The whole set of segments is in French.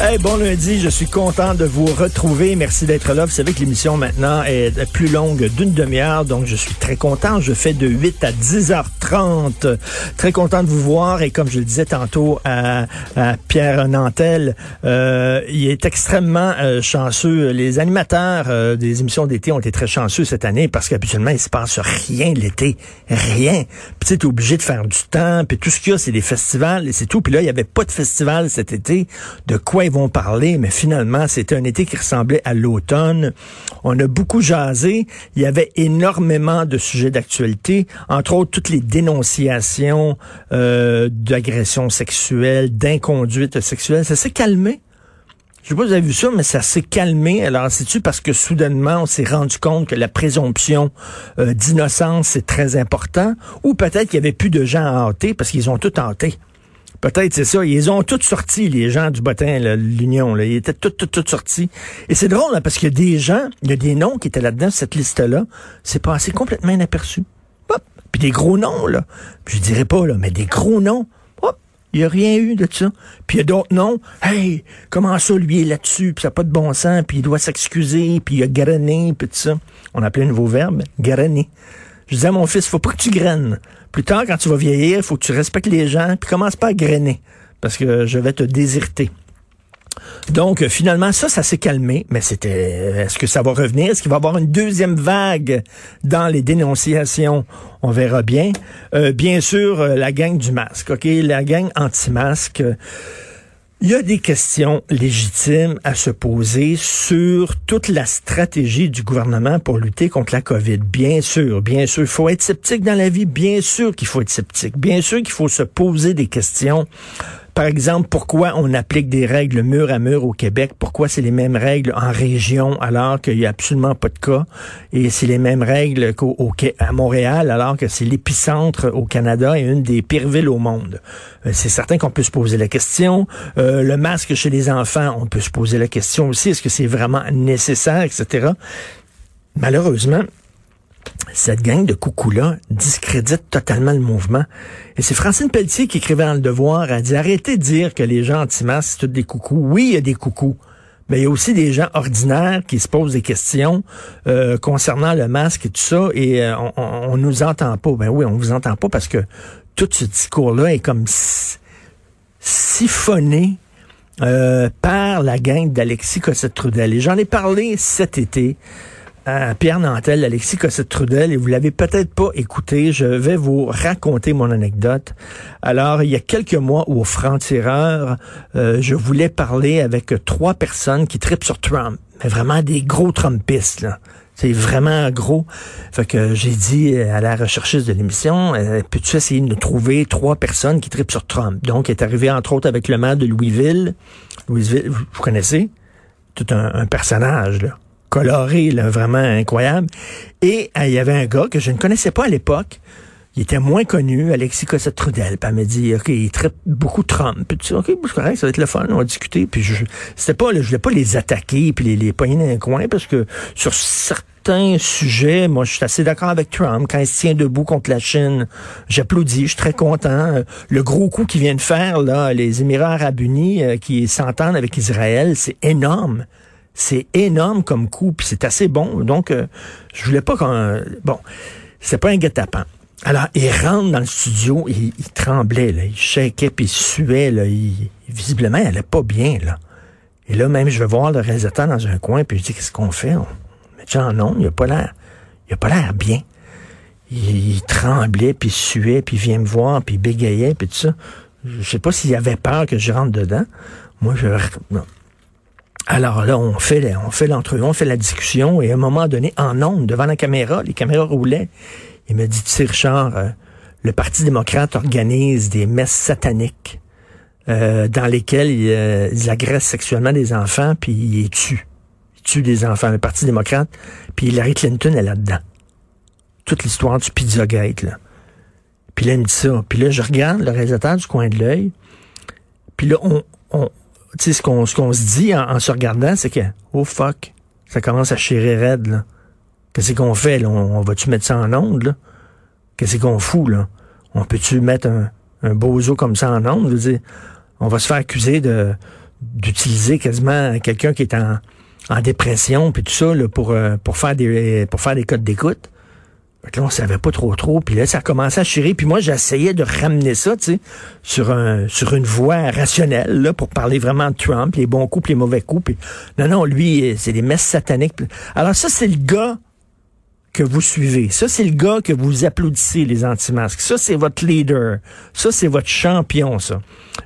Hey, bon lundi, je suis content de vous retrouver. Merci d'être là. Vous savez que l'émission maintenant est plus longue d'une demi-heure, donc je suis très content. Je fais de 8 à 10h30. Très content de vous voir et comme je le disais tantôt à, à Pierre Nantel, euh, il est extrêmement euh, chanceux. Les animateurs euh, des émissions d'été ont été très chanceux cette année parce qu'habituellement, il se passe rien l'été. Rien. Puis tu es obligé de faire du temps, puis tout ce qu'il y a, c'est des festivals et c'est tout. Puis là, il n'y avait pas de festival cet été. De quoi ils vont parler, mais finalement, c'était un été qui ressemblait à l'automne. On a beaucoup jasé. Il y avait énormément de sujets d'actualité, entre autres toutes les dénonciations euh, d'agressions sexuelles, d'inconduite sexuelle. Ça s'est calmé. Je sais pas si vous avez vu ça, mais ça s'est calmé. Alors, c'est-tu parce que soudainement, on s'est rendu compte que la présomption euh, d'innocence, c'est très important? Ou peut-être qu'il y avait plus de gens à hâter parce qu'ils ont tout hâté. Peut-être c'est ça. Ils ont tous sortis, les gens du bottin, l'Union. Ils étaient tous, tous, tous sortis. Et c'est drôle, là, parce qu'il y a des gens, il y a des noms qui étaient là-dedans, cette liste-là. C'est passé complètement inaperçu. Hop! Puis des gros noms, là. Puis je dirais pas, là, mais des gros noms. Hop! Il n'y a rien eu de ça. Puis il y a d'autres noms. Hey, comment ça, lui est là-dessus, puis ça n'a pas de bon sens, puis il doit s'excuser, puis il a grané, puis tout ça. On appelait un nouveau verbe, grainer. Je disais à mon fils, faut pas que tu graines. Plus tard, quand tu vas vieillir, il faut que tu respectes les gens, puis commence pas à grainer, parce que je vais te déserter. Donc, euh, finalement, ça, ça s'est calmé, mais c'était, est-ce que ça va revenir? Est-ce qu'il va y avoir une deuxième vague dans les dénonciations? On verra bien. Euh, bien sûr, euh, la gang du masque, OK? La gang anti-masque. Il y a des questions légitimes à se poser sur toute la stratégie du gouvernement pour lutter contre la COVID. Bien sûr, bien sûr, il faut être sceptique dans la vie. Bien sûr qu'il faut être sceptique. Bien sûr qu'il faut se poser des questions. Par exemple, pourquoi on applique des règles mur à mur au Québec? Pourquoi c'est les mêmes règles en région alors qu'il n'y a absolument pas de cas? Et c'est les mêmes règles qu'au à Montréal alors que c'est l'épicentre au Canada et une des pires villes au monde. Euh, C'est certain qu'on peut se poser la question. Euh, le masque chez les enfants, on peut se poser la question aussi. Est-ce que c'est vraiment nécessaire, etc. Malheureusement, cette gang de coucous-là discrédite totalement le mouvement. Et c'est Francine Pelletier qui écrivait dans Le Devoir, elle dit, arrêtez de dire que les gens anti-masques, c'est tous des coucous. Oui, il y a des coucous. Mais il y a aussi des gens ordinaires qui se posent des questions euh, concernant le masque et tout ça, et euh, on, on, nous entend pas. Ben oui, on vous entend pas parce que tout ce discours-là est comme si- siphonné euh, par la gang d'Alexis Cossette-Trudel. Et j'en ai parlé cet été à Pierre Nantel, Alexis Cossette-Trudel, et vous l'avez peut-être pas écouté, je vais vous raconter mon anecdote. Alors, il y a quelques mois au Franc-Tireur, euh, je voulais parler avec trois personnes qui tripent sur Trump, mais vraiment des gros Trumpistes, là. C'est vraiment gros. Fait que j'ai dit à la recherchiste de l'émission, euh, peux-tu essayer de trouver trois personnes qui tripent sur Trump? Donc, elle est arrivé entre autres avec le maire de Louisville. Louisville, vous vous connaissez? Tout un, un personnage, là coloré, vraiment incroyable. Et euh, il y avait un gars que je ne connaissais pas à l'époque. Il était moins connu, Alexis Cossette-Trudel. Puis elle m'a dit, OK, il traite beaucoup Trump. Puis tu dis, OK, c'est correct, ça va être le fun, on va discuter. Puis je, c'était pas, là, je voulais pas les attaquer puis les, les pogner dans un coin parce que sur certains sujets, moi, je suis assez d'accord avec Trump. Quand il se tient debout contre la Chine, j'applaudis, je suis très content. Le gros coup qu'ils viennent faire, là, les Émirats arabes unis euh, qui s'entendent avec Israël, c'est énorme. C'est énorme comme coup, puis c'est assez bon. Donc, euh, je voulais pas qu'on... Bon, c'est pas un guet-apens. Alors, il rentre dans le studio, il, il tremblait, là, il shakeait, puis il suait, visiblement, il allait pas bien, là. Et là, même, je vais voir le réalisateur dans un coin, puis je dis, qu'est-ce qu'on fait? On met en il a pas l'air, il a pas l'air bien. Il, tremblait, puis il suait, puis il vient me voir, puis il bégayait, puis tout ça. Je sais pas s'il avait peur que je rentre dedans. Moi, je... Alors là, on fait, l'entrevue, on fait la discussion, et à un moment donné, en ondes, devant la caméra, les caméras roulaient, il me dit, tu sais, Richard, euh, le Parti démocrate organise des messes sataniques euh, dans lesquelles ils, euh, agressent sexuellement des enfants, puis ils les tuent. Ils tuent des enfants, le Parti démocrate, puis Hillary Clinton est là-dedans. toute l'histoire du Pizzagate, là. Puis là, il me dit ça. Puis là, je regarde le réalisateur du coin de l'œil. Puis là, on, on tu sais, ce qu'on ce se dit en, se regardant, c'est que, oh fuck, ça commence à chérir raide, là. Qu'est-ce qu'on fait, là? On, va-tu mettre ça en onde, là? Qu'est-ce qu'on fout, là? On peut-tu mettre un, un bozo comme ça en onde? Je dire, on va se faire accuser de d'utiliser quasiment quelqu'un qui est en, en dépression puis tout ça là, pour, euh, pour faire des pour faire des codes d'écoute. Là, on savait pas trop trop. Puis là, ça a commencé à chirer. Puis moi, j'essayais de ramener ça, tu sais, sur un sur une voie rationnelle, là, pour parler vraiment de Trump, les bons coups, les mauvais coups. Non, non, lui, c'est des messes sataniques. Alors ça, c'est le gars que vous suivez. Ça, c'est le gars que vous applaudissez, les anti-masques. Ça, c'est votre leader. Ça, c'est votre champion, ça.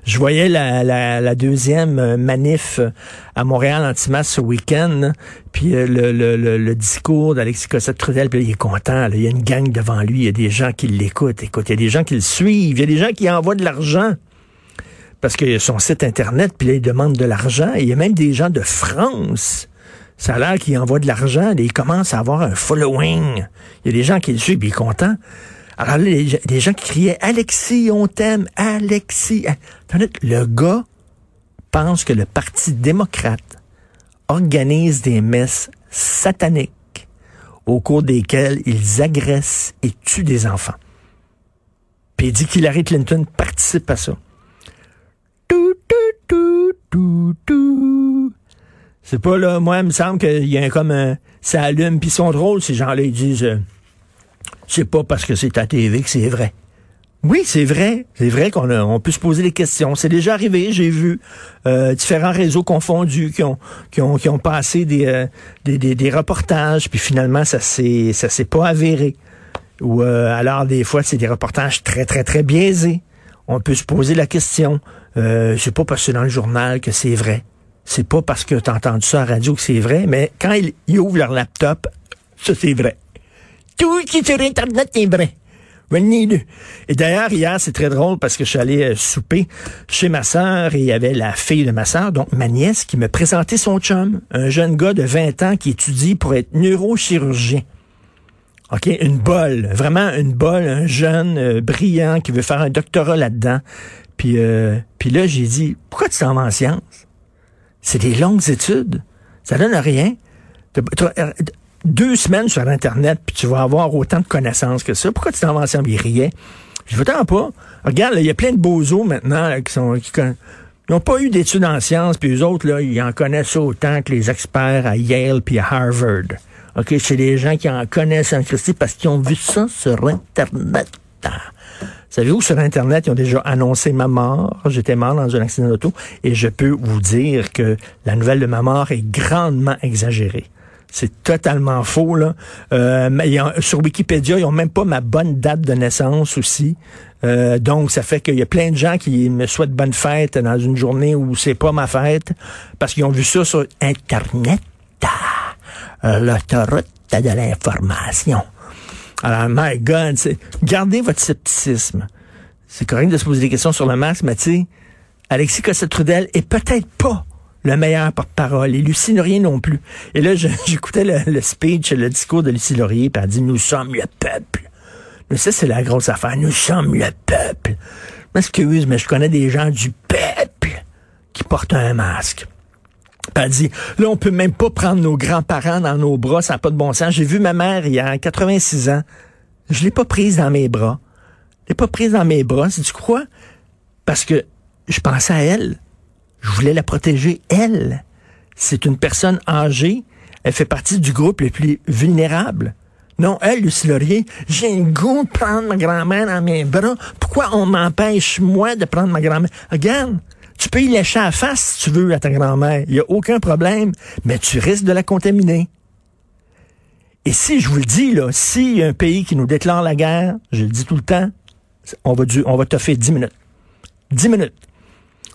Je voyais la, la, deuxième euh, manif euh, à Montréal anti-masque ce week-end, puis euh, le, le, le, discours d'Alexis Cossette-Trudel, puis il est content. il y a une gang devant lui, il y a des gens qui l'écoutent. Écoute, il y a des gens qui le suivent, il y a des gens qui envoient de l'argent parce qu'il y a son site Internet, puis là, il demande de l'argent. Il y a même des gens de France ça a l'air qu'il envoie de l'argent, il commence à avoir un following. Il y a des gens qui le suivent, il est content. Alors là, des gens qui criaient Alexis, on t'aime, Alexis. Le gars pense que le Parti démocrate organise des messes sataniques au cours desquelles ils agressent et tuent des enfants. Puis il dit qu'Hillary Clinton participe à ça. Tout, tout, tout, tout, c'est pas là, moi, il me semble qu'il y a comme un, ça allume, puis ils sont drôles, ces gens-là, ils disent, euh, c'est pas parce que c'est à TV que c'est vrai. Oui, c'est vrai. C'est vrai qu'on on peut se poser des questions. C'est déjà arrivé. J'ai vu euh, différents réseaux confondus qui ont qui ont qui ont passé des euh, des, des, reportages, puis finalement ça s'est ça s'est pas avéré. Ou alors des fois c'est des reportages très très très biaisés. On peut se poser la question. Euh, c'est pas parce que c'est dans le journal que c'est vrai c'est pas parce que tu as entendu ça à radio que c'est vrai, mais quand ils, ouvrent leur laptop, ça c'est vrai. Tout qui est sur Internet est vrai. Et d'ailleurs, hier, c'est très drôle parce que je suis allé euh, souper chez ma sœur et il y avait la fille de ma sœur, donc ma nièce, qui me présentait son chum, un jeune gars de 20 ans qui étudie pour être neurochirurgien. OK, une bolle, vraiment une bolle, un jeune euh, brillant qui veut faire un doctorat là-dedans. Puis, euh, puis là, j'ai dit, pourquoi tu t'en en sciences? C'est des longues études. Ça donne rien. Euh, deux semaines sur Internet, puis tu vas avoir autant de connaissances que ça. Pourquoi tu t'en vas ensemble? Il riait. Je veux pas. Regarde, il y a plein de bozos maintenant qui sont qui n'ont pas eu d'études en sciences, puis les autres, là, ils en connaissent autant que les experts à Yale puis à Harvard. OK, c'est des gens qui en connaissent en Christie parce qu'ils ont vu ça sur Internet. Savez-vous, sur Internet, ils ont déjà annoncé ma mort. J'étais mort dans un accident d'auto et je peux vous dire que la nouvelle de ma mort est grandement exagérée. C'est totalement faux, là. Euh, mais sur Wikipédia, ils ont même pas ma bonne date de naissance aussi. Euh, donc, ça fait qu'il y a plein de gens qui me souhaitent bonne fête dans une journée où c'est pas ma fête parce qu'ils ont vu ça sur Internet. Euh, L'autoroute de l'information. Alors, my God, gardez votre scepticisme. C'est correct de se poser des questions sur le masque, mais Alexis Cossette-Trudel est peut-être pas le meilleur porte-parole. Et Lucie Laurier non plus. Et là, j'écoutais le, speech, le discours de Lucie Laurier, puis elle dit, nous sommes le peuple. Mais ça, c'est la grosse affaire. Nous sommes le peuple. M'excuse, mais je connais des gens du peuple qui portent un masque. Elle dit, là, on peut même pas prendre nos grands-parents dans nos bras, ça n'a pas de bon sens. J'ai vu ma mère il y a 86 ans. Je l'ai pas prise dans mes bras. Je l'ai pas prise dans mes bras. C'est tu crois? Parce que je pensais à elle. Je voulais la protéger, elle. C'est une personne âgée. Elle fait partie du groupe le plus vulnérable. Non, elle, Lucie Laurier, j'ai un goût de prendre ma grand-mère dans mes bras. Pourquoi on m'empêche, moi, de prendre ma grand-mère? Regarde, tu peux y lécher à face si tu veux à ta grand-mère. Il n'y a aucun problème, mais tu risques de la contaminer. Et si, je vous le dis, là, si un pays qui nous déclare la guerre, je le dis tout le temps, on va, on va te faire 10 minutes. 10 minutes.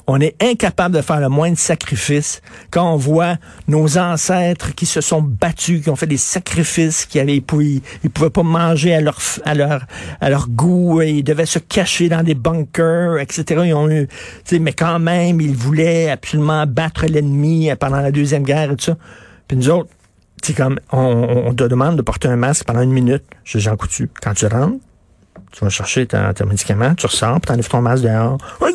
On est incapable de faire le moindre sacrifice quand on voit nos ancêtres qui se sont battus, qui ont fait des sacrifices, qui avaient, ils, ils pouvaient pas manger à leur, à leur, à leur goût, ils devaient se cacher dans des bunkers, etc. Ils ont eu, mais quand même, ils voulaient absolument battre l'ennemi pendant la deuxième guerre et tout ça. Puis nous autres, C'est comme, on, on, te demande de porter un masque pendant une minute. Je Jean Coutu. Quand tu rentres, tu vas chercher ton, médicament, tu ressors, tu enlèves ton masque dehors. Oh,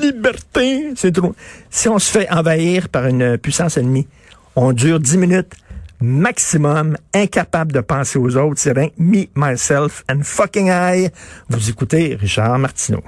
liberté! C'est trop. Si on se fait envahir par une puissance ennemie, on dure dix minutes maximum, incapable de penser aux autres. C'est rien, me, myself and fucking I. Vous écoutez Richard Martineau.